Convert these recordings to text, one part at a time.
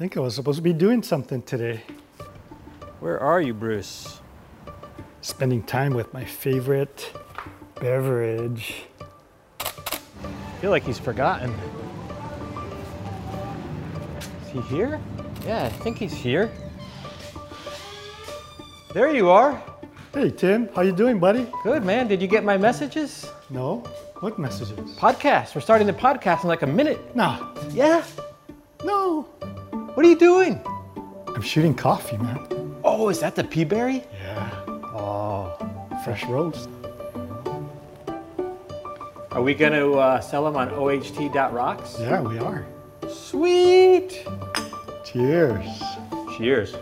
think I was supposed to be doing something today. Where are you, Bruce? Spending time with my favorite beverage. I feel like he's forgotten. Is he here? Yeah, I think he's here. There you are. Hey Tim, how you doing, buddy? Good, man. Did you get my messages? No? What messages? Podcast. We're starting the podcast in like a minute. Nah. Yeah? No. What are you doing? I'm shooting coffee, man. Oh, is that the Peaberry? Yeah. Oh, fresh roast. Are we going to uh, sell them on oht.rocks? Yeah, we are. Sweet. Cheers. Cheers.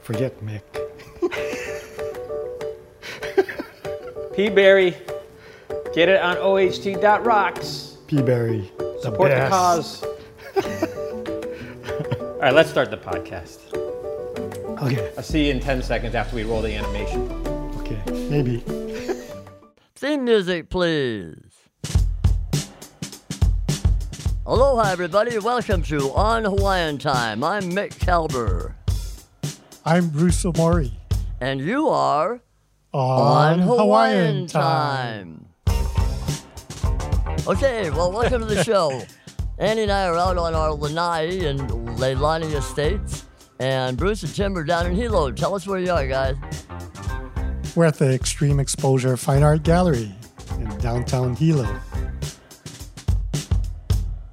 Forget Mick. Peaberry. Get it on oht.rocks. Peaberry. The Support the best. cause. All right, let's start the podcast. Okay. I'll see you in 10 seconds after we roll the animation. Okay. Maybe. Theme music, please. Aloha, everybody. Welcome to On Hawaiian Time. I'm Mick Kalber, I'm Bruce Omori. and you are On, on Hawaiian Time. Okay, well, welcome to the show. Annie and I are out on our Lanai and Leilani estates, and Bruce and Tim are down in Hilo. Tell us where you are, guys. We're at the Extreme Exposure Fine Art Gallery in downtown Hilo.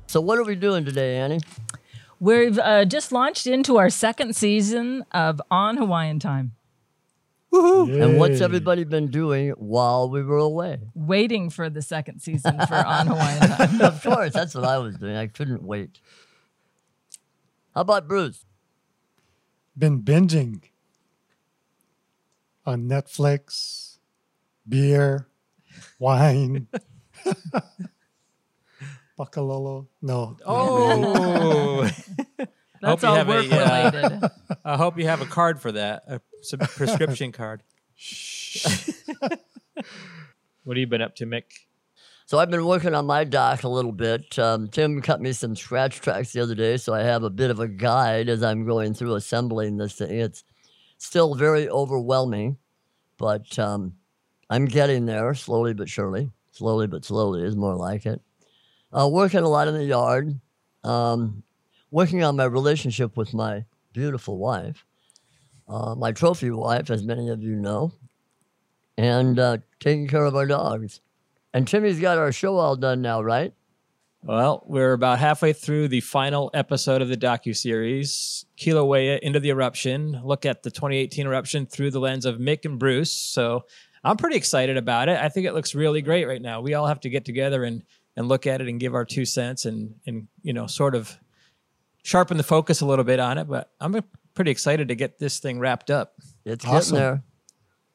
So, what are we doing today, Annie? We've uh, just launched into our second season of On Hawaiian Time, And what's everybody been doing while we were away? waiting for the second season for On Hawaiian Time. of course, that's what I was doing. I couldn't wait. How about Bruce? Been binging on Netflix, beer, wine. Pakalolo. No. Oh, That's you all have a, uh, related. I hope you have a card for that, a sub- prescription card. what have you been up to, Mick? So I've been working on my doc a little bit. Um, Tim cut me some scratch tracks the other day, so I have a bit of a guide as I'm going through assembling this thing. It's still very overwhelming, but um, I'm getting there slowly but surely. Slowly but slowly is more like it. Uh, working a lot in the yard, um, working on my relationship with my beautiful wife, uh, my trophy wife, as many of you know, and uh, taking care of our dogs. And Timmy's got our show all done now, right? Well, we're about halfway through the final episode of the docu-series, Kilauea Into the Eruption. Look at the 2018 eruption through the lens of Mick and Bruce. So I'm pretty excited about it. I think it looks really great right now. We all have to get together and and look at it and give our two cents and and you know sort of sharpen the focus a little bit on it. But I'm pretty excited to get this thing wrapped up. It's Awesome. getting there.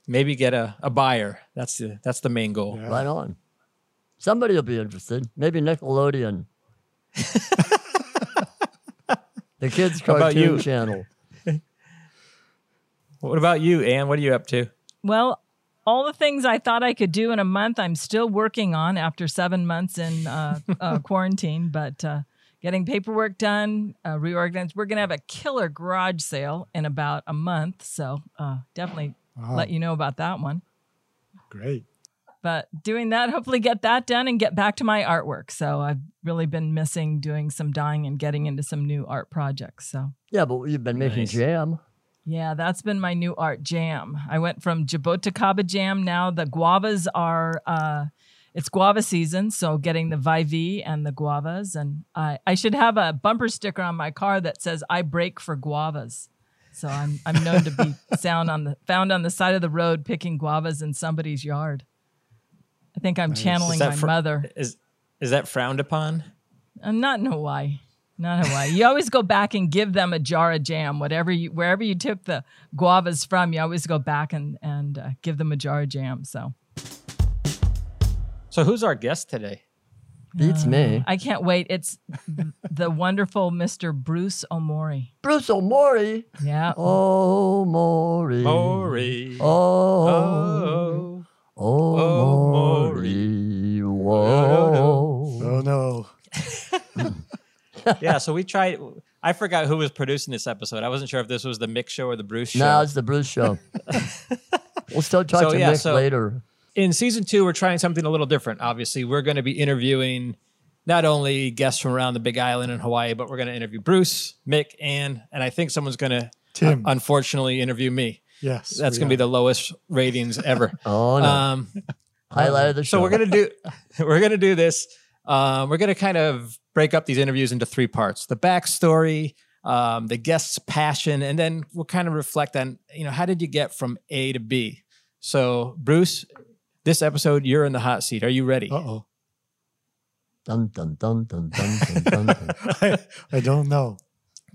Maybe get a, a buyer. That's the that's the main goal. Yeah. Right on. Somebody will be interested. Maybe Nickelodeon. the kids' How about cartoon you? channel. What about you, Ann? What are you up to? Well, all the things I thought I could do in a month, I'm still working on after seven months in uh, uh, quarantine. But uh, getting paperwork done, uh, reorganized. We're gonna have a killer garage sale in about a month, so uh, definitely Wow. let you know about that one. Great. but doing that hopefully get that done and get back to my artwork so i've really been missing doing some dyeing and getting into some new art projects so Yeah, but you've been making Nice. jam. yeah that's been my new art jam i went from jaboticaba jam now the guavas are uh it's guava season so getting the vivi and the guavas and i i should have a bumper sticker on my car that says i break for guavas so i'm i'm known to be sound on the found on the side of the road picking guavas in somebody's yard i think i'm channeling my fr- mother Is is that frowned upon? Uh, not in Hawaii. Not in Hawaii. You always go back and give them a jar of jam. Whatever you, wherever you took the guavas from, you always go back and and uh, give them a jar of jam. So so, who's our guest today? Beats uh, me. Um, I can't wait. It's the wonderful Mr. Bruce Omori. Bruce Omori? Yeah. Omori. Omori. Oh. Omori. Oh, no. yeah, so we tried. I forgot who was producing this episode. I wasn't sure if this was the Mick show or the Bruce show. No, it's the Bruce show. we'll still talk so, to yeah, Mick so, later in season two, we're trying something a little different. Obviously, we're going to be interviewing not only guests from around the Big Island in Hawaii, but we're going to interview Bruce, Mick, and and I think someone's going to Tim. unfortunately interview me. yes. That's going to be the lowest ratings ever. Oh no, um, highlight of the show. so we're gonna do we're gonna do this. Um, we're gonna kind of break up these interviews into three parts: the backstory, um, the guest's passion, and then we'll kind of reflect on you know how did you get from A to B. So Bruce, this episode you're in the hot seat. Are you ready? Uh-oh. Dun, dun, dun, dun, dun, dun, dun, dun. I, I don't know.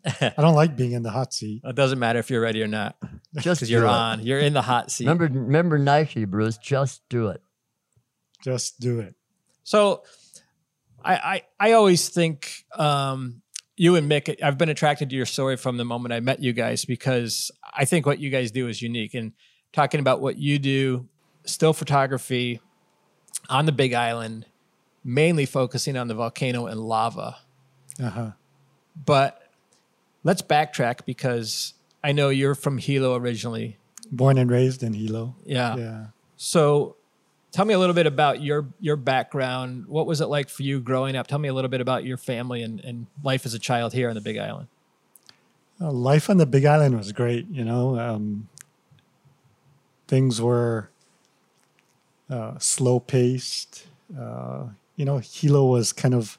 I don't like being in the hot seat. It doesn't matter if you're ready or not Just because you're it. on. You're in the hot seat. Remember, remember Nike, Bruce. Just do it. Just do it. So I I, I always think um, you and Mick, I've been attracted to your story from the moment I met you guys because I think what you guys do is unique. And talking about what you do, still photography on the Big Island, mainly focusing on the volcano and lava. Uh-huh. But let's backtrack because I know you're from Hilo originally. Born and raised in Hilo. Yeah. Yeah. So tell me a little bit about your your background. What was it like for you growing up? Tell me a little bit about your family and, and life as a child here on the Big Island. Uh, life on the Big Island was great. You know, um, things were uh, slow paced. Uh, you know, Hilo was kind of,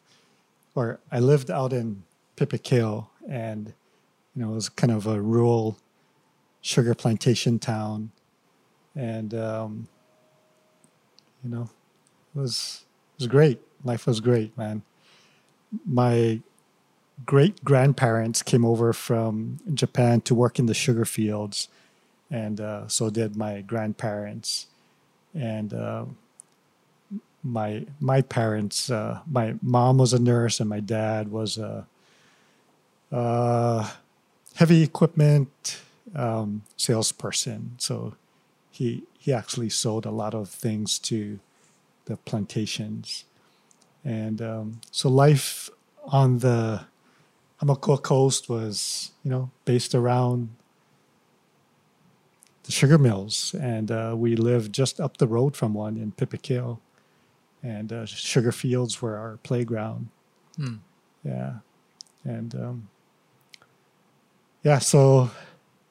or I lived out in Pipikale, and you know, it was kind of a rural sugar plantation town, and um, you know, it was it was great. Life was great, man. My great grandparents came over from Japan to work in the sugar fields, and uh, so did my grandparents, and uh, my my parents. Uh, my mom was a nurse, and my dad was a, uh heavy equipment um, salesperson. So he he actually sold a lot of things to the plantations, and um, so life on the Hamakua Coast was, you know, based around the sugar mills, and uh, we lived just up the road from one in Pipikale, and uh, sugar fields were our playground. Hmm. Yeah, and um, yeah. So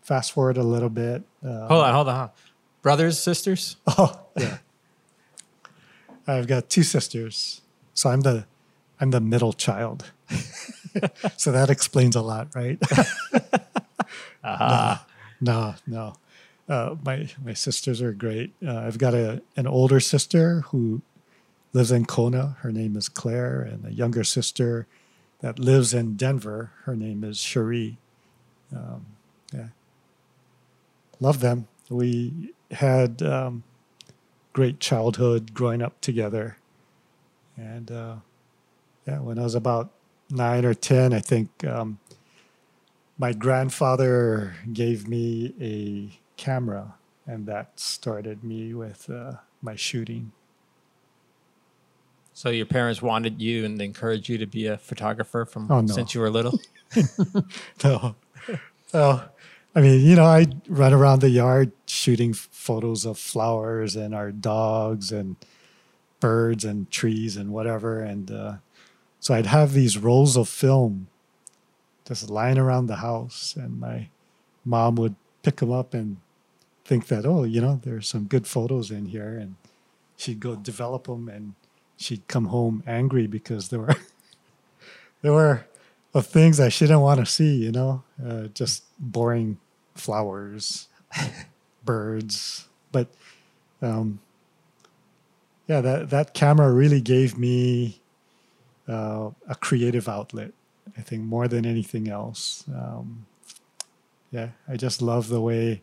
fast forward a little bit. Uh, Hold on, hold on. Brothers, sisters? Oh yeah. I've got two sisters, so I'm the I'm the middle child. so that explains a lot, right? Aha. No, no. Uh, my my sisters are great. Uh, I've got a an older sister who lives in Kona. Her name is Claire, and a younger sister that lives in Denver. Her name is Cherie. Um, yeah, love them. We had um, great childhood growing up together, and uh, yeah, when I was about nine or ten, I think um, my grandfather gave me a camera, and that started me with uh, my shooting. So your parents wanted you and encouraged you to be a photographer from Oh, no. since you were little? No, oh, I mean, you know, I run around the yard shooting photos of flowers and our dogs and birds and trees and whatever, and uh, so I'd have these rolls of film just lying around the house, and my mom would pick them up and think that, oh, you know, there's some good photos in here, and she'd go develop them, and she'd come home angry because there were there were of things I shouldn't want to see, you know, uh, just boring flowers, birds. But um, yeah, that, that camera really gave me uh, a creative outlet, I think, more than anything else. Um, yeah, I just love the way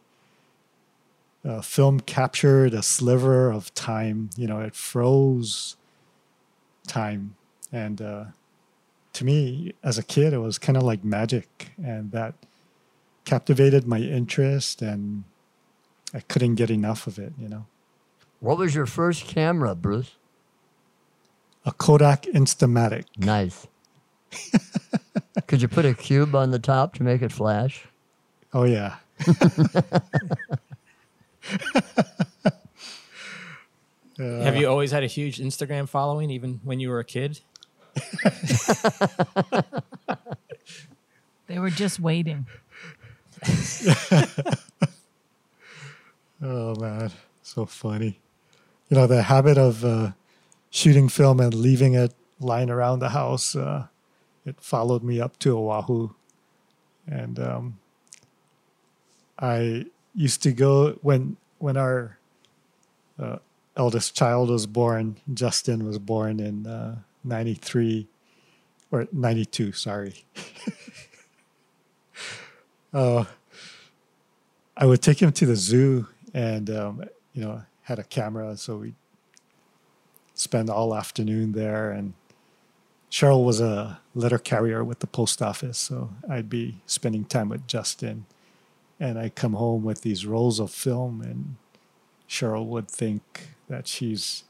uh, film captured a sliver of time. You know, it froze time. And, uh, to me as a kid it was kind of like magic and that captivated my interest and i couldn't get enough of it you know What was your first camera, Bruce? a kodak instamatic Nice. Could you put a cube on the top to make it flash? Oh yeah. Have you always had a huge Instagram following, even when you were a kid? They were just waiting. Oh man, so funny. You know the habit of uh, shooting film and leaving it lying around the house. Uh, it followed me up to Oahu, and um, I used to go when when our uh, eldest child was born. Justin was born in '93 or '92. Sorry. uh, I would take him to the zoo and um, you know had a camera, so we spend all afternoon there. And Cheryl was a letter carrier with the post office, so I'd be spending time with Justin, and I come home with these rolls of film, and Cheryl would think that she's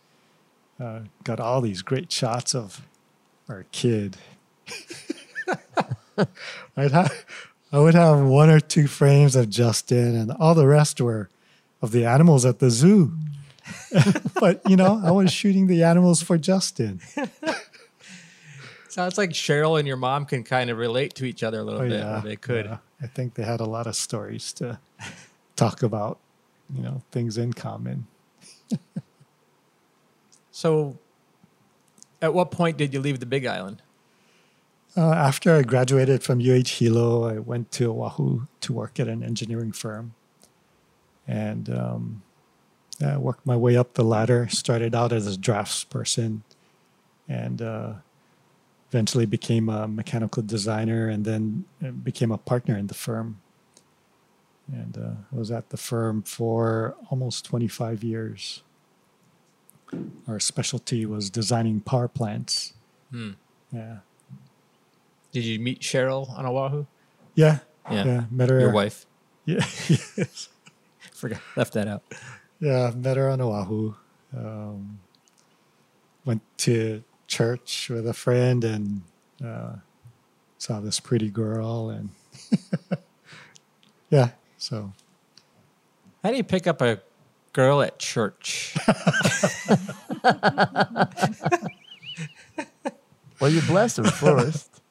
uh, got all these great shots of our kid. I'd have, I would have one or two frames of Justin, and all the rest were of the animals at the zoo. but you know, I was shooting the animals for Justin. Sounds like Cheryl and your mom can kind of relate to each other a little Oh, bit. or they could. yeah. I think they had a lot of stories to talk about, you know, things in common. So, at what point did you leave the Big Island? Uh, after I graduated from UH Hilo, I went to Oahu to work at an engineering firm, and um, I worked my way up the ladder. Started out as a draftsperson, and uh, eventually became a mechanical designer, and then uh, became a partner in the firm. And uh, I was at the firm for almost 25 years. Our specialty was designing power plants. Hmm. Yeah. Did you meet Cheryl on Oahu? Yeah. Yeah. Yeah. Met her. Your wife. Yeah. yes. Forgot left that out. Yeah. Met her on Oahu. Um, went to church with a friend and uh, saw this pretty girl. And yeah. So How do you pick up a girl at church? Well, you bless her first.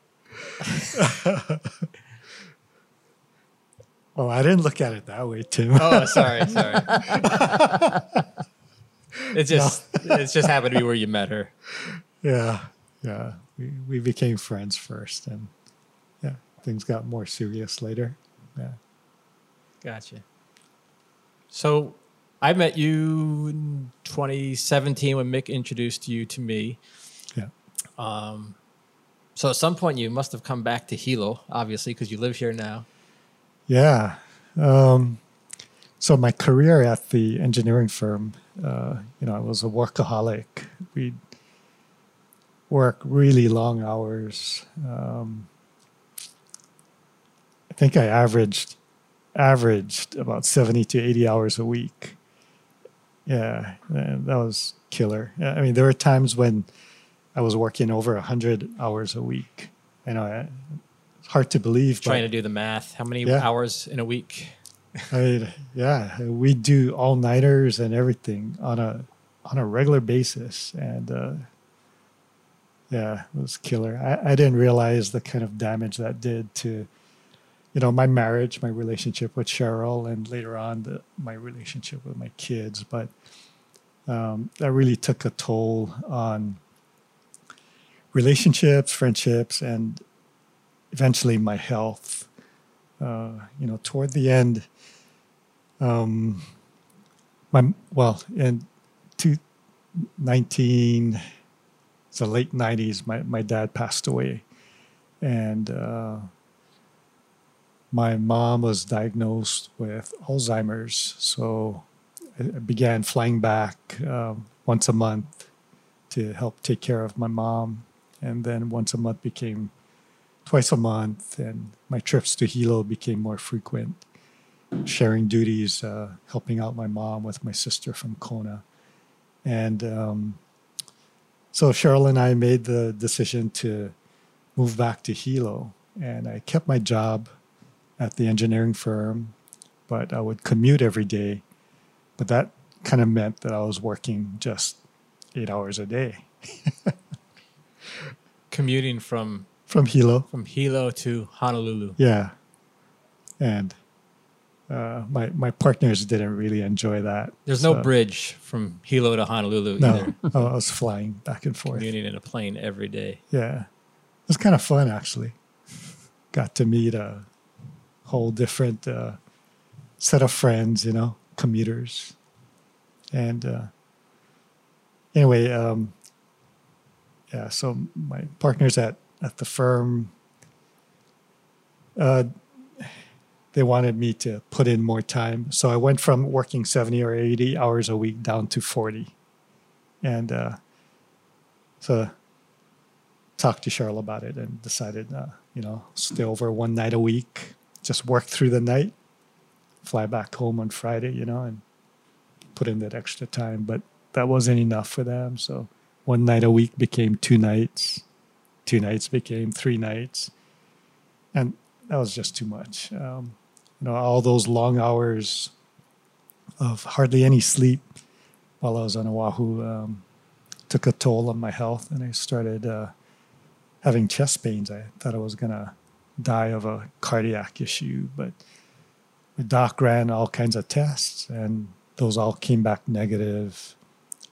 well, I didn't look at it that way, Tim. oh, sorry, sorry. it just it's just happened to be where you met her. Yeah. Yeah. We, we became friends first. And yeah, things got more serious later. Yeah. Gotcha. So I met you in 2017 when Mick introduced you to me. Yeah. Um, so at some point you must have come back to Hilo, obviously, because you live here now. Yeah. Um, so my career at the engineering firm, uh, you know, I was a workaholic. We'd work really long hours. Um, I think I averaged averaged about seventy to eighty hours a week. Yeah, that was killer. I mean, there were times when I was working over hundred hours a week. I know it's hard to believe, Trying to do the math. How many Yeah. hours in a week? I mean, yeah, we do all nighters and everything on a on a regular basis, and uh, yeah, it was killer. I, I didn't realize the kind of damage that did to, you know, my marriage, my relationship with Cheryl, and later on the, my relationship with my kids. But um, that really took a toll on relationships, friendships, and eventually my health. Uh, you know, toward the end, um, my well, in two, 19, it's the late nineties. My my dad passed away, and uh, my mom was diagnosed with Alzheimer's. So I began flying back um, once a month to help take care of my mom, and then once a month became twice a month, and my trips to Hilo became more frequent, sharing duties, uh, helping out my mom with my sister from Kona. And um, so Cheryl and I made the decision to move back to Hilo. and I kept my job at the engineering firm, but I would commute every day. But that kind of meant that I was working just eight hours a day Commuting from from Hilo. from Hilo to Honolulu. Yeah, and uh, my my partners didn't really enjoy that. There's no bridge from Hilo to Honolulu No, either. I was flying back and forth. Commuting in a plane every day. Yeah, it was kind of fun actually. Got to meet a whole different uh, set of friends, you know, commuters, and uh, anyway, um, yeah. So my partners at at the firm, uh, they wanted me to put in more time, so I went from working seventy or eighty hours a week down to forty, and uh, so talked to Cheryl about it and decided, uh, you know, stay over one night a week, just work through the night, fly back home on Friday, you know, and put in that extra time. But that wasn't enough for them. So one night a week became two nights, two nights became three nights. And that was just too much. Um, you know, all those long hours of hardly any sleep while I was on Oahu um, took a toll on my health, and I started uh, having chest pains. I thought I was gonna die of a cardiac issue, but the doc ran all kinds of tests, and those all came back negative.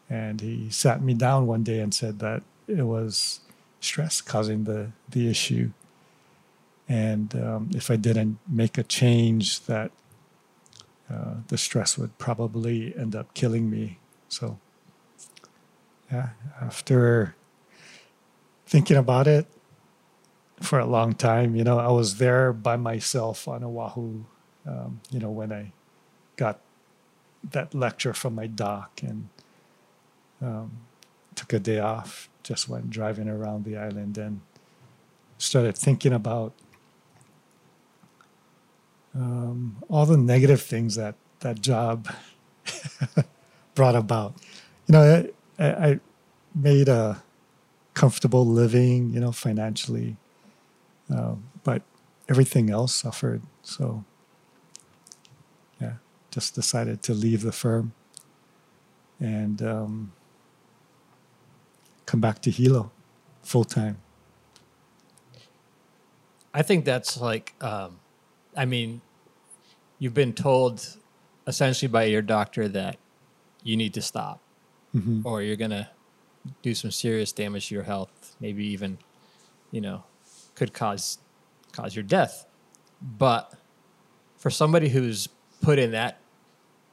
And he sat me down one day and said that it was stress causing the the issue, and um, if I didn't make a change, that uh, the stress would probably end up killing me. So, yeah, after thinking about it for a long time, you know, I was there by myself on Oahu, um, you know, when I got that lecture from my doc and um, took a day off, just went driving around the island and started thinking about um, all the negative things that that job brought about. You know, I, I made a comfortable living, you know, financially, uh, but everything else suffered. So, yeah, just decided to leave the firm and um, come back to Hilo full time. I think that's like, um, I mean, you've been told essentially by your doctor that you need to stop Mhm. or you're going to do some serious damage to your health, maybe even, you know, could cause cause your death. But for somebody who's put in that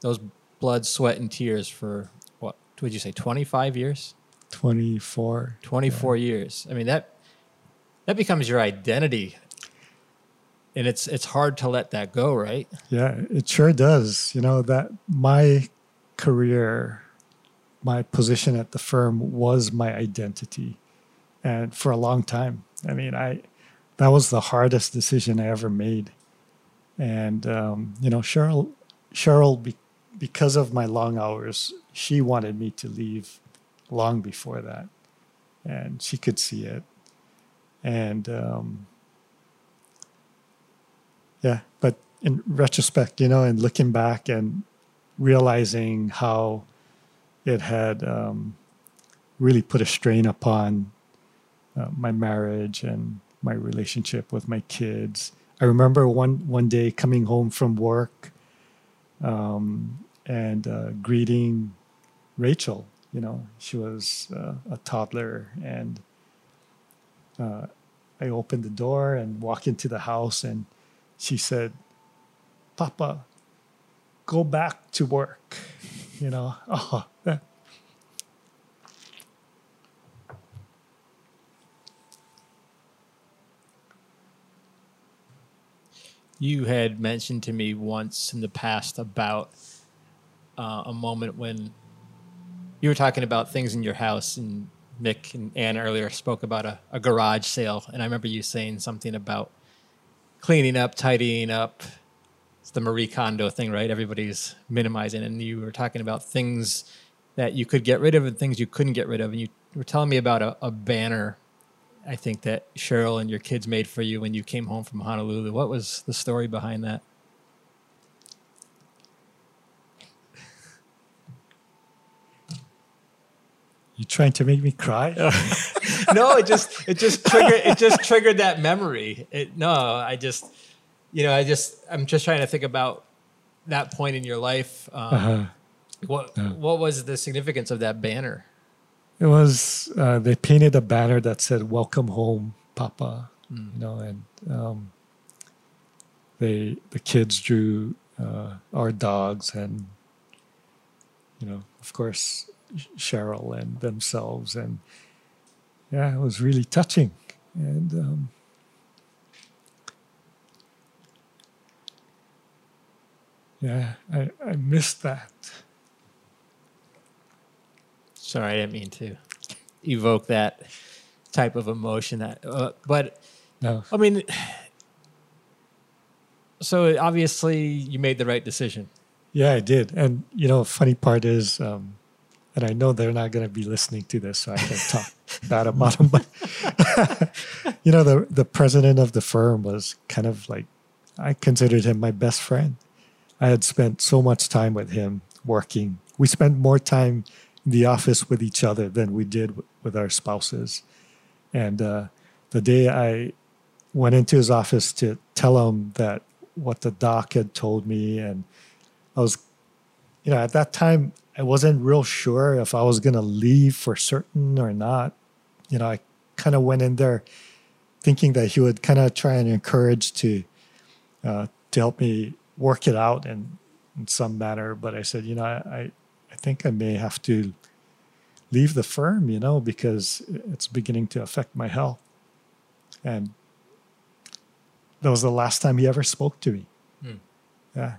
those blood, sweat and tears for what would you say 25 years? 24. 24 years. I mean that that becomes your identity. And it's it's hard to let that go, right? Yeah, it sure does. You know, that my career, my position at the firm was my identity. And for a long time, I mean, I, that was the hardest decision I ever made. And, um, you know, Cheryl, Cheryl, be, because of my long hours, she wanted me to leave long before that. And she could see it. And, um, yeah, but in retrospect, you know, and looking back and realizing how it had um, really put a strain upon uh, my marriage and my relationship with my kids. I remember one one day coming home from work um, and uh, greeting Rachel. You know, she was uh, a toddler, and uh, I opened the door and walked into the house, and she said, Papa, go back to work. You know, oh, You had mentioned to me once in the past about uh, a moment when you were talking about things in your house, and Mick and Ann earlier spoke about a, a garage sale, and I remember you saying something about cleaning up, tidying up. It's the Marie Kondo thing, right? Everybody's minimizing, and you were talking about things that you could get rid of and things you couldn't get rid of, and you were telling me about a, a banner I think that Cheryl and your kids made for you when you came home from Honolulu. What was the story behind that? You're trying to make me cry? no, it just it just triggered it just triggered that memory. It no, I just you know I just I'm just trying to think about that point in your life. Um, Uh-huh. What what was the significance of that banner? It was uh, they painted a banner that said "Welcome home, Papa," you know, and um, they the kids drew uh, our dogs and you know, of course, Cheryl and themselves, and yeah, it was really touching, and um, yeah, I I missed that. Sorry, I didn't mean to evoke that type of emotion. That, uh, but No, I mean, so obviously you made the right decision. Yeah, I did. And you know, funny part is, um, and I know they're not going to be listening to this, so I can talk bad about them. But you know, the the president of the firm was kind of like I considered him my best friend. I had spent so much time with him working. We spent more time in the office with each other than we did with our spouses. And uh, the day I went into his office to tell him that what the doc had told me and I was, you know, at that time, I wasn't real sure if I was going to leave for certain or not. You know, I kind of went in there thinking that he would kind of try and encourage to, uh, to help me work it out in, in some manner. But I said, you know, I, I, I think I may have to leave the firm, you know, because it's beginning to affect my health. And that was the last time he ever spoke to me. Yeah.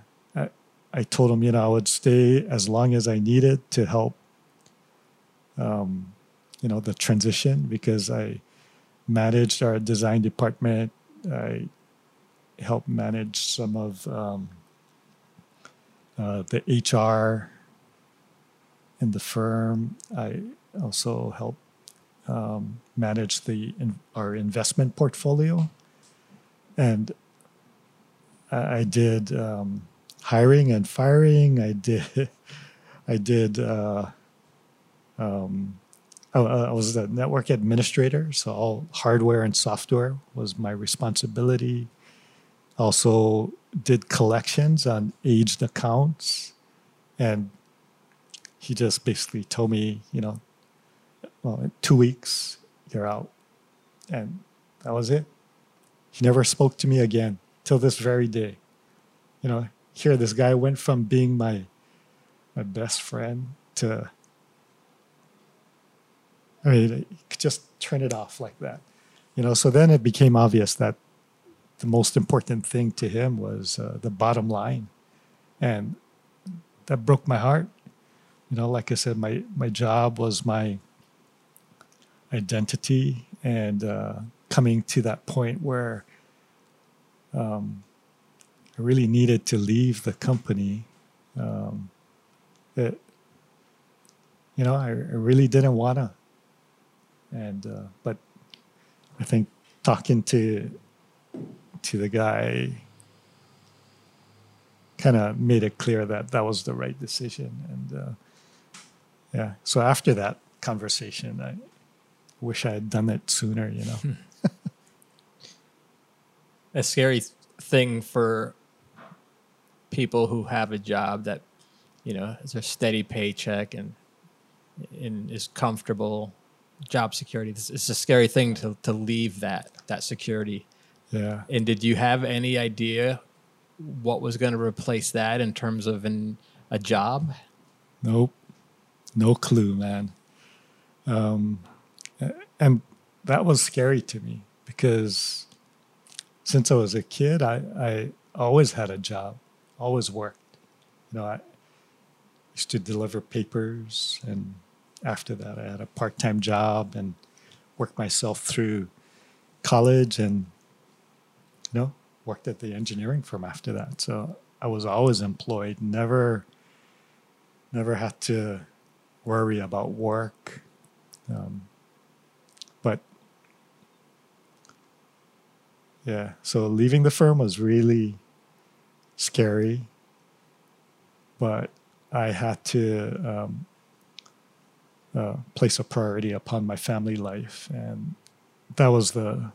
I, told him, you know, I would stay as long as I needed to help, um, you know, the transition because I managed our design department. I helped manage some of um, uh, the HR in the firm. I also helped um, manage the our investment portfolio, and I, I did um, hiring and firing. I did, I did. Uh, um, I, I was a network administrator, so all hardware and software was my responsibility. Also, did collections on aged accounts, and he just basically told me, you know, well, in two weeks you're out, and that was it. He never spoke to me again till this very day. You know, here this guy went from being my my best friend to I mean, just turn it off like that. You know, so then it became obvious that the most important thing to him was uh, the bottom line. And that broke my heart. You know, like I said, my, my job was my identity and uh, coming to that point where um, I really needed to leave the company. Um, you know, I, I really didn't want to. And, uh, but I think talking to, to the guy kind of made it clear that that was the right decision. And, uh, yeah, so after that conversation, I wish I had done it sooner, you know. a scary thing for people who have a job that you know is a steady paycheck and and is comfortable job security it's, it's a scary thing to, to leave that that security yeah. and did you have any idea what was going to replace that in terms of an, a job Nope. No clue, man. Um, and that was scary to me because since I was a kid, I, I always had a job, always worked. You know, I used to deliver papers, and after that, I had a part time job and worked myself through college and, you know, worked at the engineering firm after that. So I was always employed, never never had to worry about work. Um, but Yeah. So leaving the firm was really scary, but I had to um, uh, place a priority upon my family life, and that was the,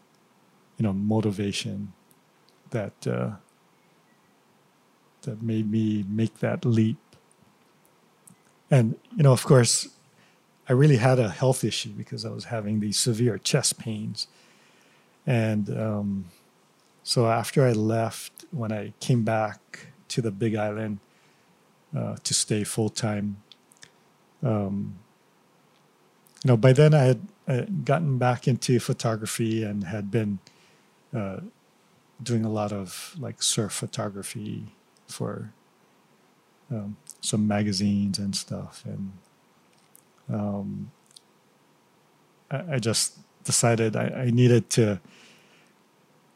you know, motivation that uh, that made me make that leap. And you know, of course, I really had a health issue because I was having these severe chest pains, and um, so after I left, when I came back to the Big Island uh, to stay full time, um, you know, by then I had, gotten back into photography and had been uh, doing a lot of like surf photography for um, some magazines and stuff, and um, I, I just decided I, I needed to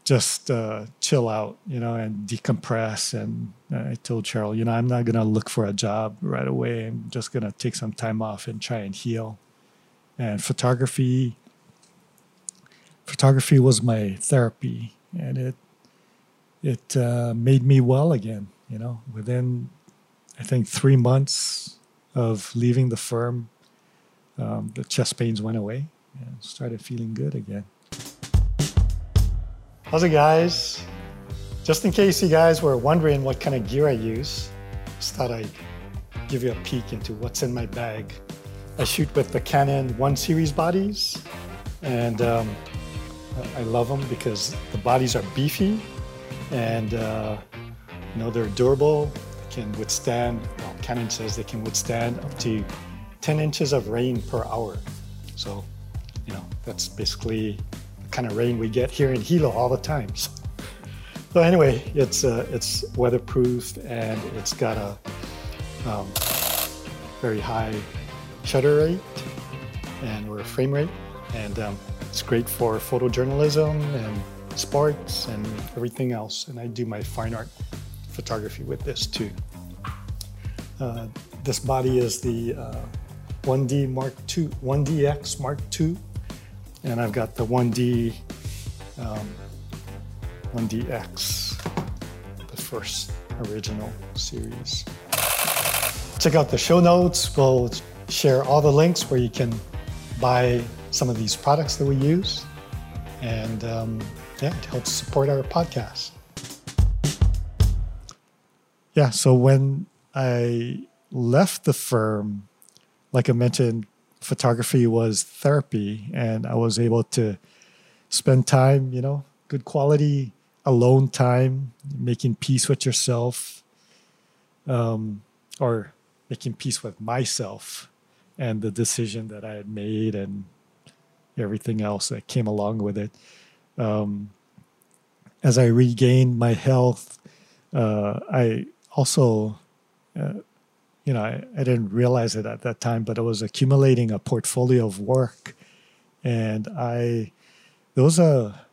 just uh, chill out, you know, and decompress. And I told Cheryl, you know, I'm not going to look for a job right away. I'm just going to take some time off and try and heal. And photography, photography was my therapy, and it it uh, made me well again. You know, within I think three months of leaving the firm, um, the chest pains went away and started feeling good again. How's it, guys? Just in case you guys were wondering what kind of gear I use, just thought I'd give you a peek into what's in my bag. I shoot with the Canon 1 series bodies, and um, I love them because the bodies are beefy and uh, you know they're durable. They can withstand. Well, Canon says they can withstand up to 10 inches of rain per hour. So, you know, that's basically kind of rain we get here in Hilo all the time. So, so anyway, it's uh, it's weatherproof and it's got a um, very high shutter rate and or frame rate, and um, it's great for photojournalism and sports and everything else. And I do my fine art photography with this too. Uh, this body is the uh, 1D Mark II, 1DX Mark II, and I've got the 1D, um, 1DX, the first original series. Check out the show notes. We'll share all the links where you can buy some of these products that we use. And um, yeah, it helps support our podcast. Yeah, so when I left the firm, like I mentioned, photography was therapy, and I was able to spend time, you know, good quality alone time, making peace with yourself, um, or making peace with myself and the decision that I had made and everything else that came along with it. Um, as I regained my health, uh, I also, uh, you know, I, I, didn't realize it at that time, but I was accumulating a portfolio of work. And I, there was a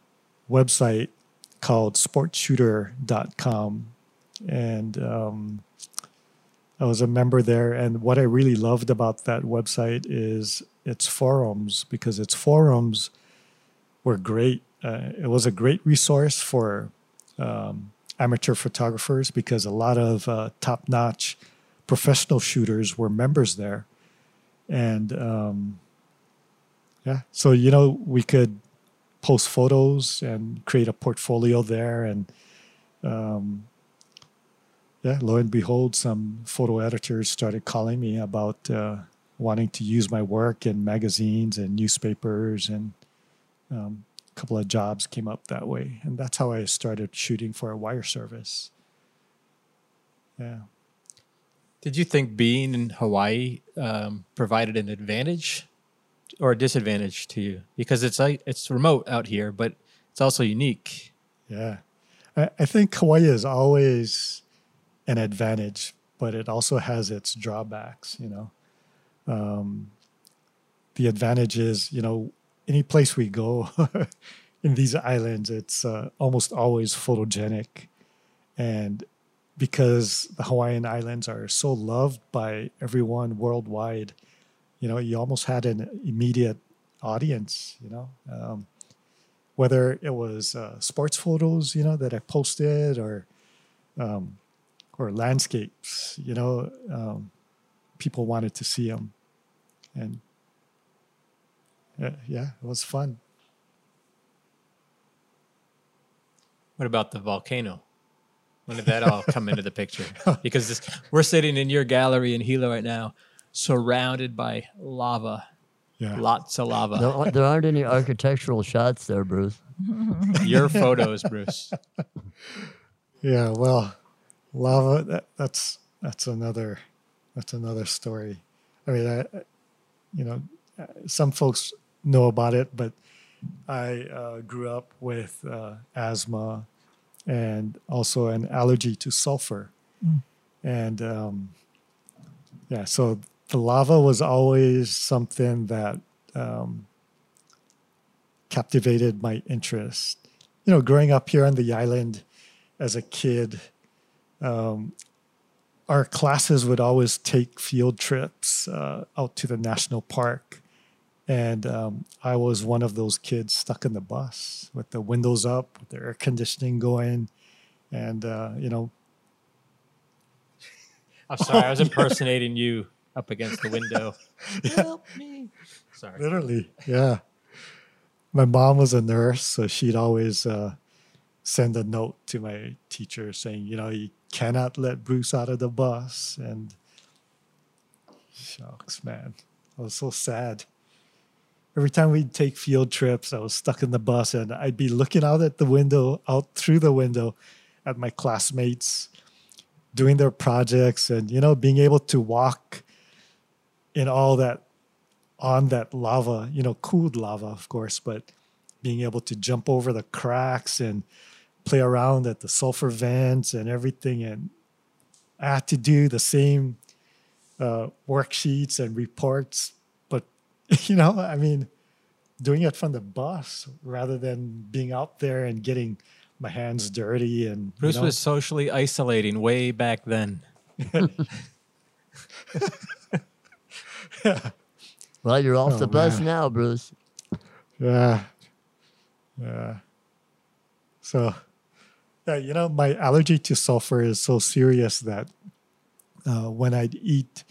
website called sportshooter.com. And um, I was a member there. And what I really loved about that website is its forums, because its forums were great. Uh, it was a great resource for um, amateur photographers because a lot of uh, top notch professional shooters were members there. And um, yeah, so, you know, we could post photos and create a portfolio there. And um, yeah, lo and behold, some photo editors started calling me about uh, wanting to use my work in magazines and newspapers and um, a couple of jobs came up that way and that's how i started shooting for a wire service yeah did you think being in hawaii um, provided an advantage or a disadvantage to you? Because it's like it's remote out here but it's also unique. Yeah. I, I think hawaii is always an advantage but it also has its drawbacks you know? Um, the advantage is you know any place we go in these islands, it's uh, almost always photogenic. And because the Hawaiian Islands are so loved by everyone worldwide, you know, you almost had an immediate audience, you know. Um, whether it was uh, sports photos, you know, that I posted, or um, or landscapes, you know, um, people wanted to see them, and yeah, it was fun. What about the volcano? When did that all come into the picture? Because this, we're sitting in your gallery in Hilo right now, surrounded by lava, Yeah, lots of lava. There, aren't- there aren't any architectural shots there, Bruce. Your photos, Bruce. yeah. Well, lava. That, that's that's another that's another story. I mean, I, I- you know, uh, some folks know about it, but I uh, grew up with uh, asthma and also an allergy to sulfur, and um, yeah, so the lava was always something that um, captivated my interest. You know, growing up here on the island as a kid, um, our classes would always take field trips uh, out to the national park. And um, I was one of those kids stuck in the bus with the windows up, with the air conditioning going. And, uh, you know, I'm sorry, I was impersonating you up against the window. Help me. Sorry. Literally, yeah. My mom was a nurse, so she'd always uh, send a note to my teacher saying, you know, you cannot let Bruce out of the bus. And shucks, man, I was so sad. Every time we'd take field trips, I was stuck in the bus and I'd be looking out at the window, out through the window at my classmates doing their projects and, you know, being able to walk in all that on that lava, you know, cooled lava, of course, but being able to jump over the cracks and play around at the sulfur vents and everything. And I had to do the same uh, worksheets and reports, you know, I mean, doing it from the bus rather than being out there and getting my hands dirty and Bruce you know, was socially isolating way back then. Well, you're off Oh, the bus man. now, Bruce. Yeah. Yeah. So, yeah, you know, my allergy to sulfur is so serious that uh, when I'd eat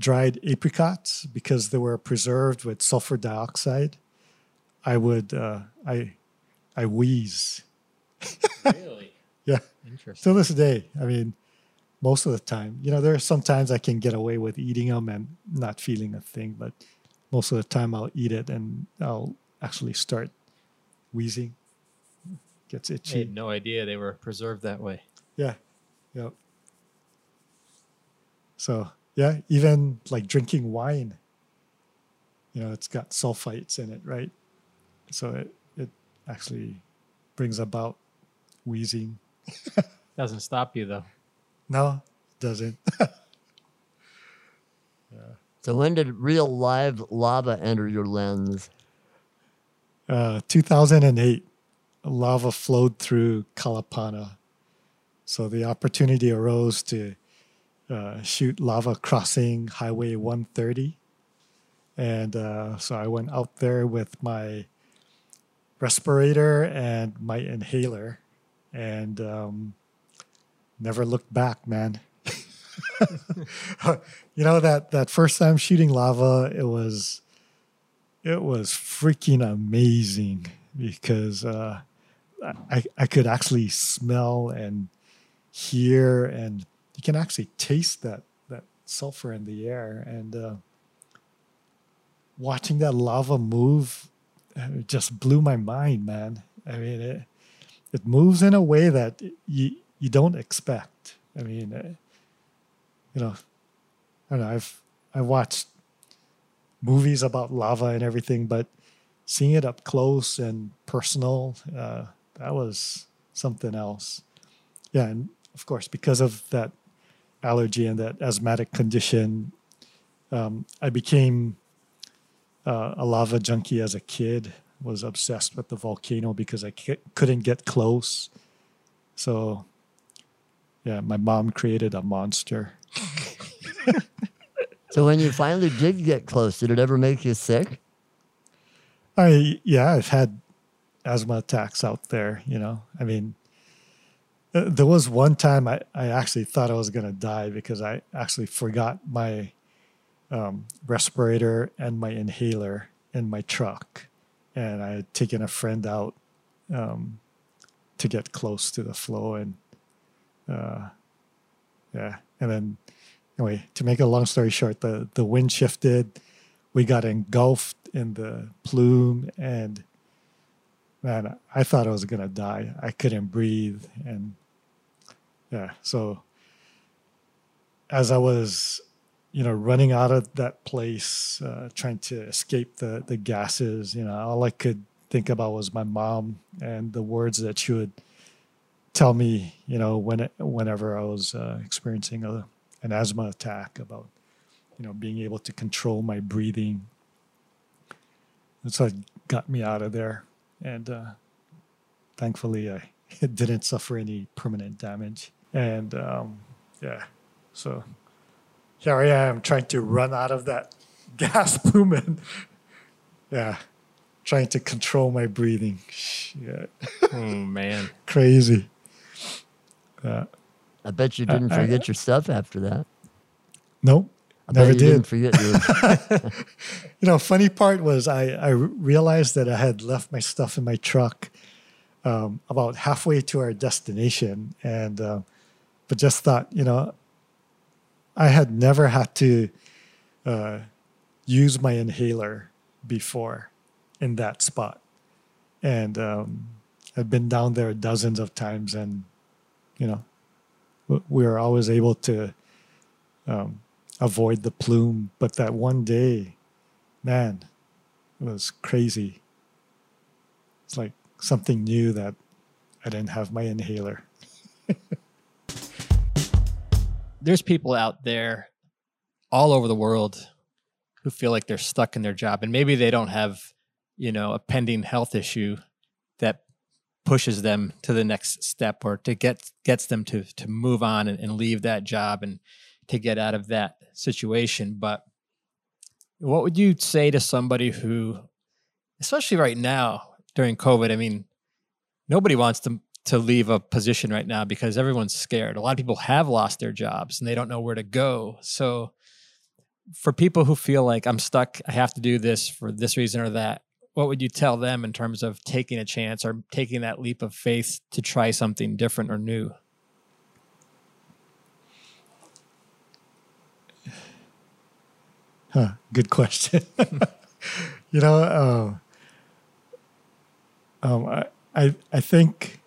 dried apricots because they were preserved with sulfur dioxide, I would, uh, I, I wheeze. Really? Yeah. Interesting. To this day, I mean, most of the time, you know, there are sometimes I can get away with eating them and not feeling a thing, but most of the time I'll eat it and I'll actually start wheezing. Gets I itchy. had no idea they were preserved that way. Yeah. Yep. So yeah, even like drinking wine, you know, it's got sulfites in it, right? So it, it actually brings about wheezing. Doesn't stop you though. No, doesn't. So when did real live lava enter your lens? uh, 2008, lava flowed through Kalapana. So the opportunity arose to uh, shoot lava crossing Highway 130. And uh, so I went out there with my respirator and my inhaler and um, never looked back, man. you know that that first time shooting lava, it was it was freaking amazing because uh, I I could actually smell and hear and you can actually taste that that sulfur in the air and uh, watching that lava move uh, just blew my mind, man. I mean it it moves in a way that you you don't expect. I mean, uh, you know, I don't know. I've I watched movies about lava and everything, but seeing it up close and personal, uh, that was something else. Yeah, and of course, because of that allergy and that asthmatic condition, um, I became uh, a lava junkie as a kid. Was obsessed with the volcano because I c- couldn't get close. So, yeah, my mom created a monster. So when you finally did get close, did it ever make you sick? I yeah, I've had asthma attacks out there. You know, I mean, there was one time I, I actually thought I was going to die because I actually forgot my um, respirator and my inhaler in my truck. And I had taken a friend out um, to get close to the flow. And uh, yeah. And then, anyway, to make a long story short, the, the wind shifted. We got engulfed in the plume. And man, I thought I was going to die. I couldn't breathe. And yeah, so as I was, you know, running out of that place, uh, trying to escape the the gases, you know, all I could think about was my mom and the words that she would tell me, you know, when whenever I was uh, experiencing a, an asthma attack, about you know being able to control my breathing. That's what got me out of there, and uh, thankfully I didn't suffer any permanent damage. And um, yeah, so here I am trying to run out of that gas plume and yeah, trying to control my breathing. Shit. Oh man, crazy. Yeah. I bet you didn't I- forget your stuff after that. Nope, I never bet you didn't forget your. You know, funny part was I I realized that I had left my stuff in my truck um, about halfway to our destination, and uh, but just thought, you know, I had never had to uh, use my inhaler before in that spot, and um, I've been down there dozens of times, and you know, we were always able to um, avoid the plume, but that one day man, it was crazy. It's like something new that I didn't have my inhaler. There's people out there all over the world who feel like they're stuck in their job and maybe they don't have you know a pending health issue that pushes them to the next step or to get gets them to to move on and, and leave that job and to get out of that situation. But what would you say to somebody who especially right now during covid i mean nobody wants to to leave a position right now because everyone's scared. A lot of people have lost their jobs and they don't know where to go. So for people who feel like I'm stuck, I have to do this for this reason or that, what would you tell them in terms of taking a chance or taking that leap of faith to try something different or new? Huh, good question. you know, uh, um, I, I I think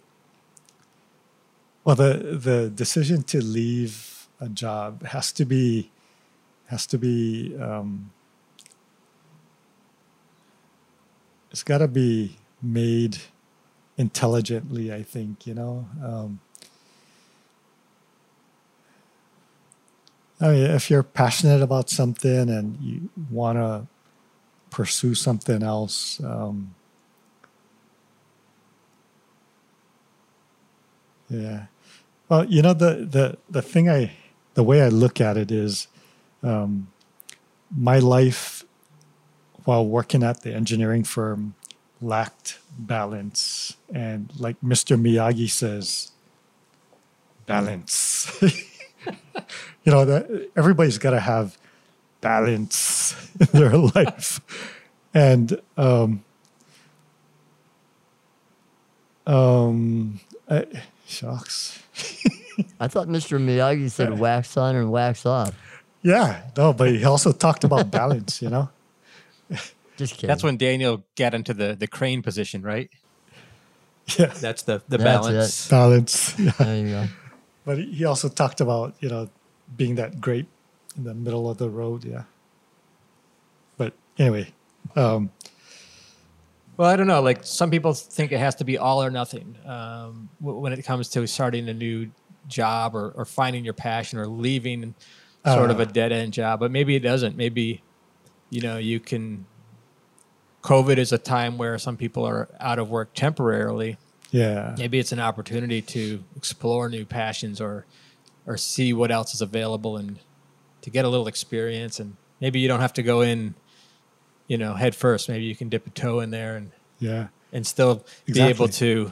well the the decision to leave a job has to be has to be um, it's got to be made intelligently. I think you know. Um, I mean, if you're passionate about something and you want to pursue something else, um, yeah. Well, you know the the the thing I the way I look at it is, um, my life while working at the engineering firm lacked balance, and like Mr. Miyagi says, balance. you know that everybody's got to have balance in their life and um um I, shucks I thought Mr. Miyagi said wax on and wax off. yeah no but he also talked about balance you know Just kidding. That's when Daniel got into the the crane position, right? yeah That's the the That's balance. balance yeah. There you go. but he he also talked about you know being that great in the middle of the road yeah but anyway um Well, I don't know. Like some people think it has to be all or nothing um, w- when it comes to starting a new job or, or finding your passion or leaving sort of a dead end job. But maybe it doesn't. Maybe you know you can. COVID is a time where some people are out of work temporarily. yeah Maybe it's an opportunity to explore new passions or or see what else is available and to get a little experience. And maybe you don't have to go in, you know, head first. Maybe you can dip a toe in there and Yeah. and still be able to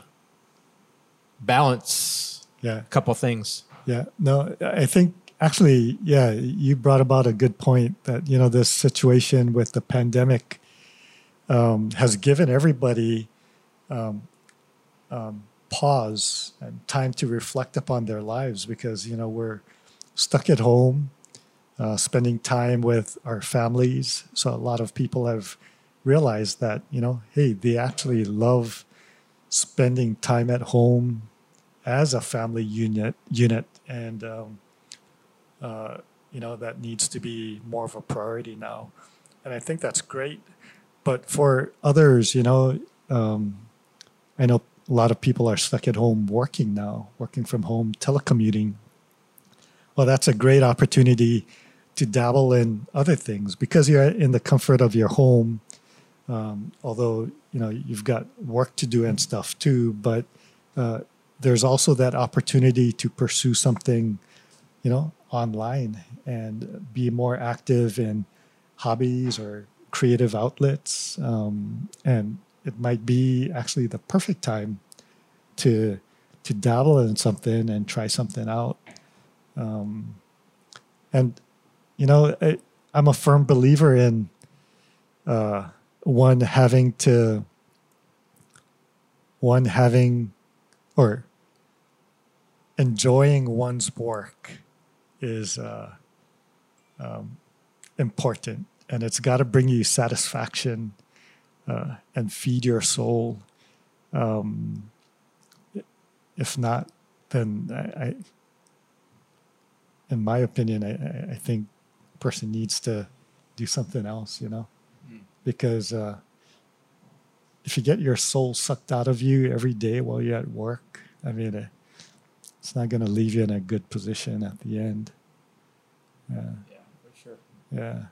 balance Yeah. a couple things. Yeah, no, I think actually, yeah, you brought about a good point that you know this situation with the pandemic um, has given everybody um, um, pause and time to reflect upon their lives because you know we're stuck at home, uh, spending time with our families. So a lot of people have realized that you know, hey, they actually love spending time at home as a family unit unit. And um, uh, you know that needs to be more of a priority now. And i think that's great. But for others you know um, i know a lot of people are stuck at home working now working from home telecommuting. Well that's a great opportunity to dabble in other things because you're in the comfort of your home um, although you know you've got work to do and stuff too but uh, there's also that opportunity to pursue something, you know, online and be more active in hobbies or creative outlets. Um, and it might be actually the perfect time to to dabble in something and try something out. Um, and you know, I, I'm a firm believer in uh, one having to one having or enjoying one's work is uh, um, important. And it's got to bring you satisfaction uh, and feed your soul. Um, if not then I, I in my opinion I, I- think person needs to do something else you know because uh, if you get your soul sucked out of you every day while you're at work i mean uh, it's not going to leave you in a good position at the end. Yeah. Yeah, for sure. Yeah.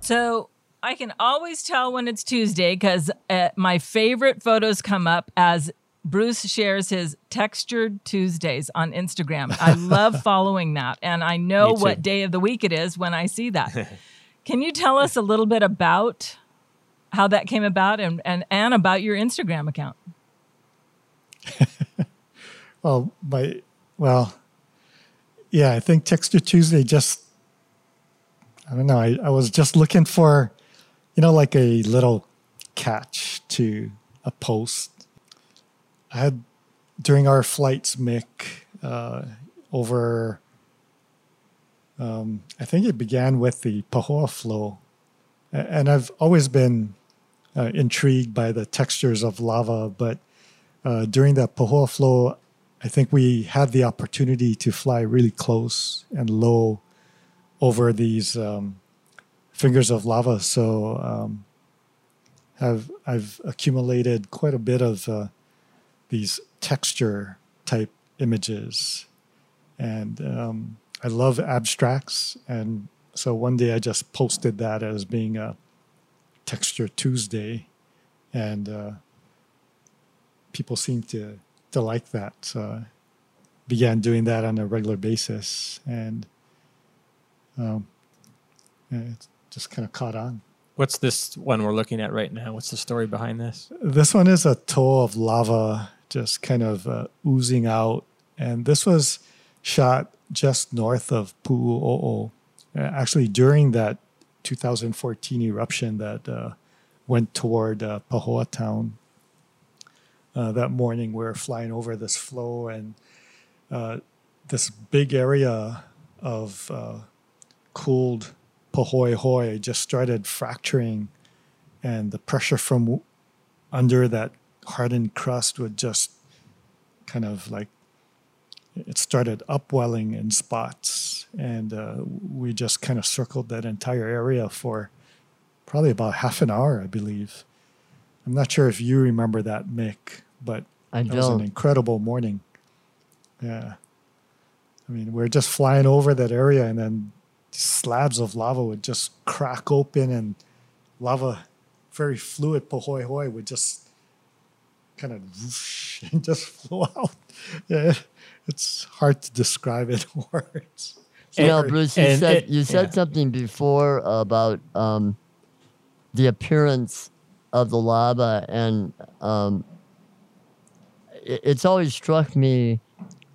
So I can always tell when it's Tuesday because uh, my favorite photos come up as Bruce shares his textured Tuesdays on Instagram. I love following that. And I know what day of the week it is when I see that. can you tell us a little bit about how that came about and, and, and about your Instagram account? Well, my well, yeah, I think Texture Tuesday just I don't know. I, I was just looking for, you know, like a little catch to a post. I had during our flights, Mick, uh, over. Um, I think it began with the Pahoa flow, and I've always been uh, intrigued by the textures of lava. But uh, during that Pahoa flow, I think we had the opportunity to fly really close and low over these um, fingers of lava. So um, have I've accumulated quite a bit of uh, these texture type images, and um, I love abstracts. And so one day I just posted that as being a texture Tuesday, and uh, people seem to to like that. So I began doing that on a regular basis, and um, it just kind of caught on. What's this one we're looking at right now? What's the story behind this? This one is a toe of lava just kind of uh, oozing out. And this was shot just north of Pu'u'o'o. Uh, actually, during that 2014 eruption that uh, went toward uh, Pahoa town. Uh, that morning, we were flying over this flow, and uh, this big area of cooled Pahoehoe just started fracturing, and the pressure from under that hardened crust would just kind of like it started upwelling in spots. And uh, we just kind of circled that entire area for probably about half an hour i believe. I'm not sure if you remember that mick but I it was an incredible morning. Yeah. I mean we are just flying over that area and then slabs of lava would just crack open and lava very fluid pahoehoe would just kind of whoosh and just flow out. Yeah, it's hard to describe in words. You know, Sorry. Bruce, you and said it- you said yeah. something before about um, the appearance of the lava, and um, it, it's always struck me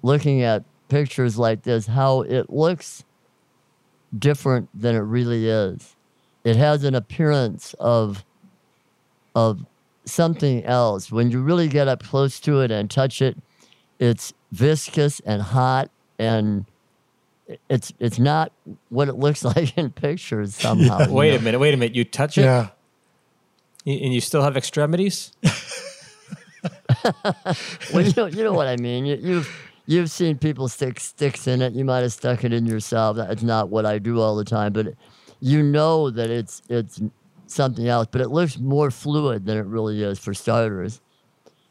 looking at pictures like this how it looks different than it really is. It has an appearance of of something else. When you really get up close to it and touch it, it's viscous and hot and it's it's not what it looks like in pictures somehow. you Wait know? a minute. Wait a minute. You touch it, Yeah. and you still have extremities. well, you know, you know what I mean. You, you've you've seen people stick sticks in it. You might have stuck it in yourself. That's not what I do all the time, but you know that it's it's something else. But it looks more fluid than it really is for starters.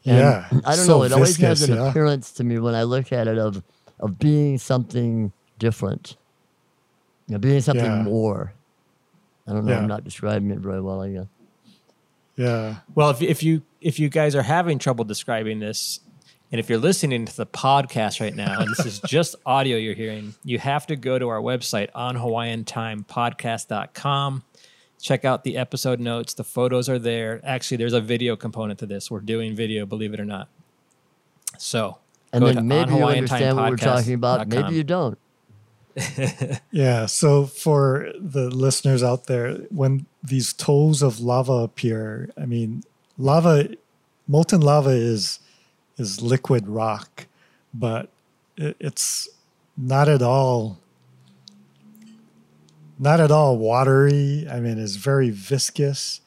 And Yeah. I don't so know. It always has an yeah. appearance to me when I look at it of of being something different. You know, being something Yeah. more. I don't know. Yeah. I'm not describing it very well. I guess. Yeah. Well, if if you if you guys are having trouble describing this, and if you're listening to the podcast right now, and this is just audio you're hearing, you have to go to our website on HawaiianTimePodcast.com. Check out the episode notes. The photos are there. Actually, there's a video component to this. We're doing video, believe it or not. So, And go then to maybe you understand what we're talking about. onhawaiiantimepodcast.com. Maybe you don't. Yeah. So for the listeners out there, when these toes of lava appear, I mean, lava, molten lava is is liquid rock, but it, it's not at all not at all watery. I mean, it's very viscous,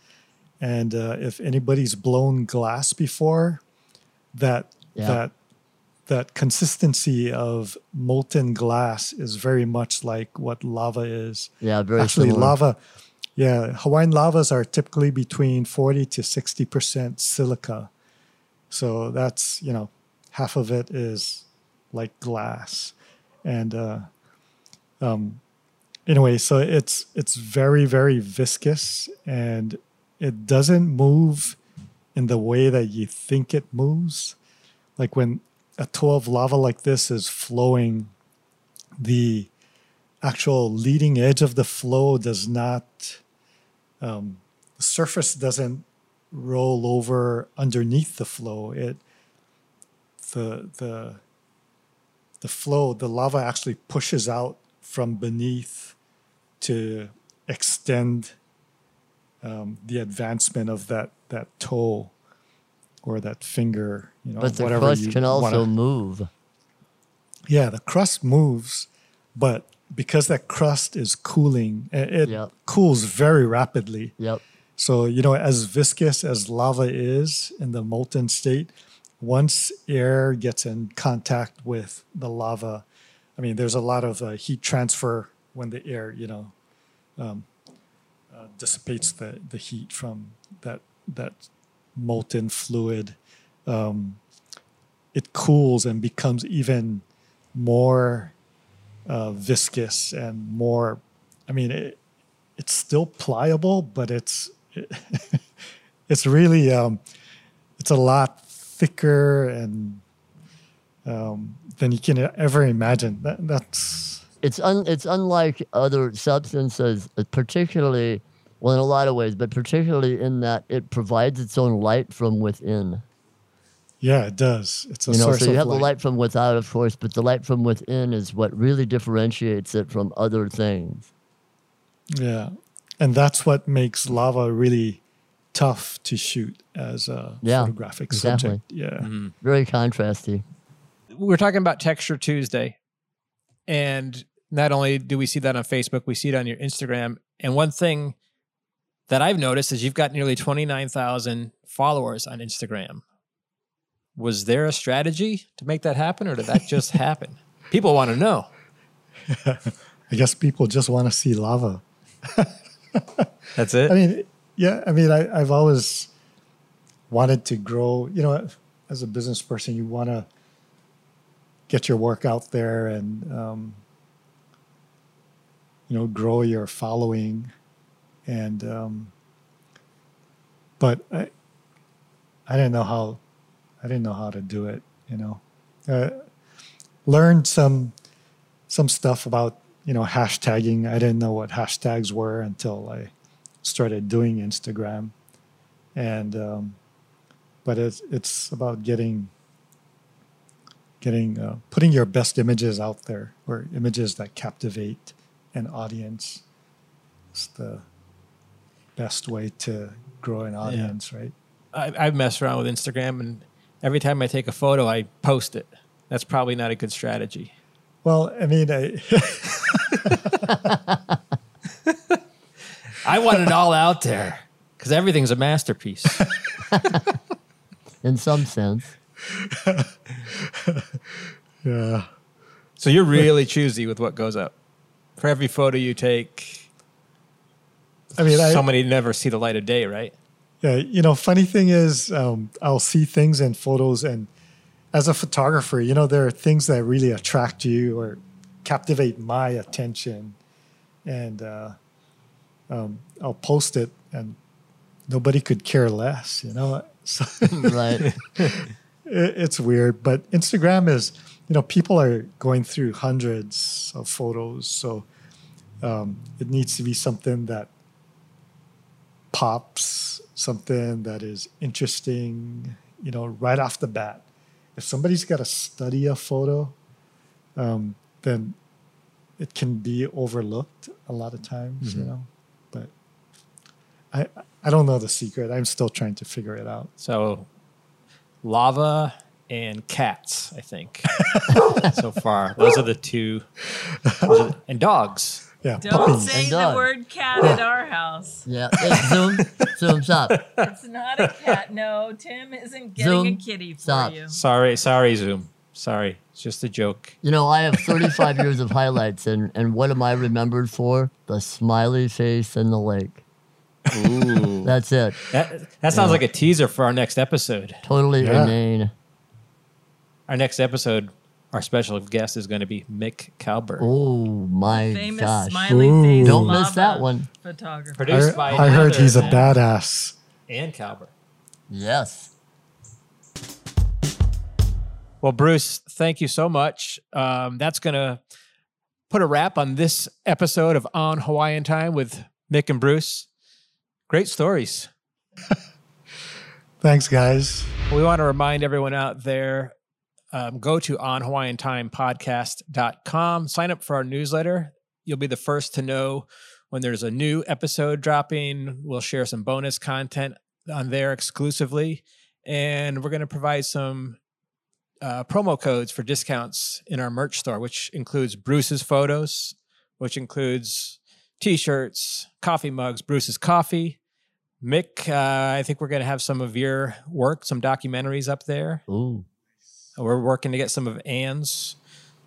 and uh, if anybody's blown glass before, that Yeah. that that consistency of molten glass is very much like what lava is. Yeah, very Actually, similar. lava, yeah, Hawaiian lavas are typically between 40 to 60% silica. So that's, you know, half of it is like glass. And uh, um, anyway, so it's it's very, very viscous and it doesn't move in the way that you think it moves. Like when a toe of lava like this is flowing, the actual leading edge of the flow does not, um, the surface doesn't roll over underneath the flow. It, the, the, the flow, the lava actually pushes out from beneath to extend um, the advancement of that, that toe or that finger, you know, But the crust can also wanna- move. yeah, the crust moves, but because that crust is cooling, it Yep. cools very rapidly. Yep. So, you know, as viscous as lava is in the molten state, once air gets in contact with the lava, I mean, there's a lot of uh, heat transfer when the air, you know, um, uh, dissipates the, the heat from that that molten fluid. Um, it cools and becomes even more uh, viscous and more. I mean, it, it's still pliable, but it's it's really um, it's a lot thicker and um, than you can ever imagine. That, that's It's un, it's unlike other substances, uh, particularly well in a lot of ways, but particularly in that it provides its own light from within. yeah, it does. It's a you know, source so you of have light. the light from without, of course, but the light from within is what really differentiates it from other things. Yeah, and that's what makes lava really tough to shoot as a Yeah, photographic exactly. subject. Yeah. Very contrasty. we're talking about Texture Tuesday, and not only do we see that on Facebook, we see it on your Instagram. And one thing that I've noticed is you've got nearly twenty nine thousand followers on Instagram. Was there a strategy to make that happen, or did that just happen? People want to know. I guess people just want to see lava. That's it. I mean, yeah, I mean, I, I've always wanted to grow, you know, as a business person, you want to get your work out there and, um, you know, grow your following. And, um, but I, I didn't know how, I didn't know how to do it, you know. Uh, learned some, some stuff about, you know, hashtagging. I didn't know what hashtags were until I started doing Instagram. and um, but it's it's about getting getting uh, putting your best images out there or images that captivate an audience. It's the best way to grow an audience, right? I, I mess around with Instagram, and every time I take a photo, I post it. That's probably not a good strategy. Well, I mean, I, I want it all out there because everything's a masterpiece. In some sense. yeah, so you're really choosy with what goes up. For every photo you take, I mean, I, so many never see the light of day, right? Yeah, you know, funny thing is, um, I'll see things in photos, and as a photographer, you know, there are things that really attract you or captivate my attention, and uh, um, I'll post it, and nobody could care less, you know. So Right. it, it's weird, but Instagram is, you know, people are going through hundreds of photos, so um, it needs to be something that pops, something that is interesting, you know, right off the bat. If somebody's got to study a photo, um, then it can be overlooked a lot of times, you know. But I I don't know the secret. I'm still trying to figure it out. So, lava and cats, I think, so far. Those are the two. those are- and dogs. Yeah, Don't puppies. say And the dog. word cat at our house. Yeah. Hey, zoom. Zoom. Stop. It's not a cat. No, Tim isn't getting a kitty for Stop. you. Sorry, sorry, Zoom. Sorry, it's just a joke. You know, I have 35 years of highlights, and, and what am I remembered for? The smiley face and the lake. Ooh. That's it. That, that sounds like a teaser for our next episode. Totally Yeah. inane. Our next episode, our special guest is going to be Mick Kalber. Oh my Famous gosh. smiley Ooh. face. Don't miss lava that one. Photographer. Produced I, by I heard another he's a man. badass. And Kalber. Yes. Well, Bruce, thank you so much. Um, that's going to put a wrap on this episode of On Hawaiian Time with Mick and Bruce. Great stories. Thanks, guys. We want to remind everyone out there um, go to onhawaiiantimepodcast.com, sign up for our newsletter. You'll be the first to know when there's a new episode dropping. We'll share some bonus content on there exclusively. And we're going to provide some uh, promo codes for discounts in our merch store, which includes Bruce's photos, which includes t shirts, coffee mugs, Bruce's coffee. Mick, uh, I think we're going to have some of your work, some documentaries up there. Ooh. We're working to get some of Anne's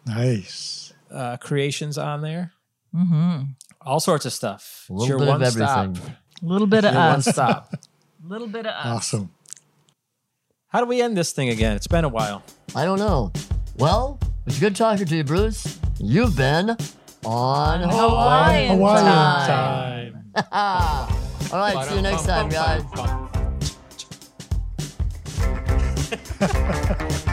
Nice. uh, creations on there. Mm-hmm. All sorts of stuff. A It's little your bit of one stop. everything. A little bit of Your one us. stop. A little bit of us. Awesome. How do we end this thing again? It's been a while. I don't know. Well, it's good talking to you, Bruce. You've been on Hawaiian Hawaiian time. All right, see you next time, guys.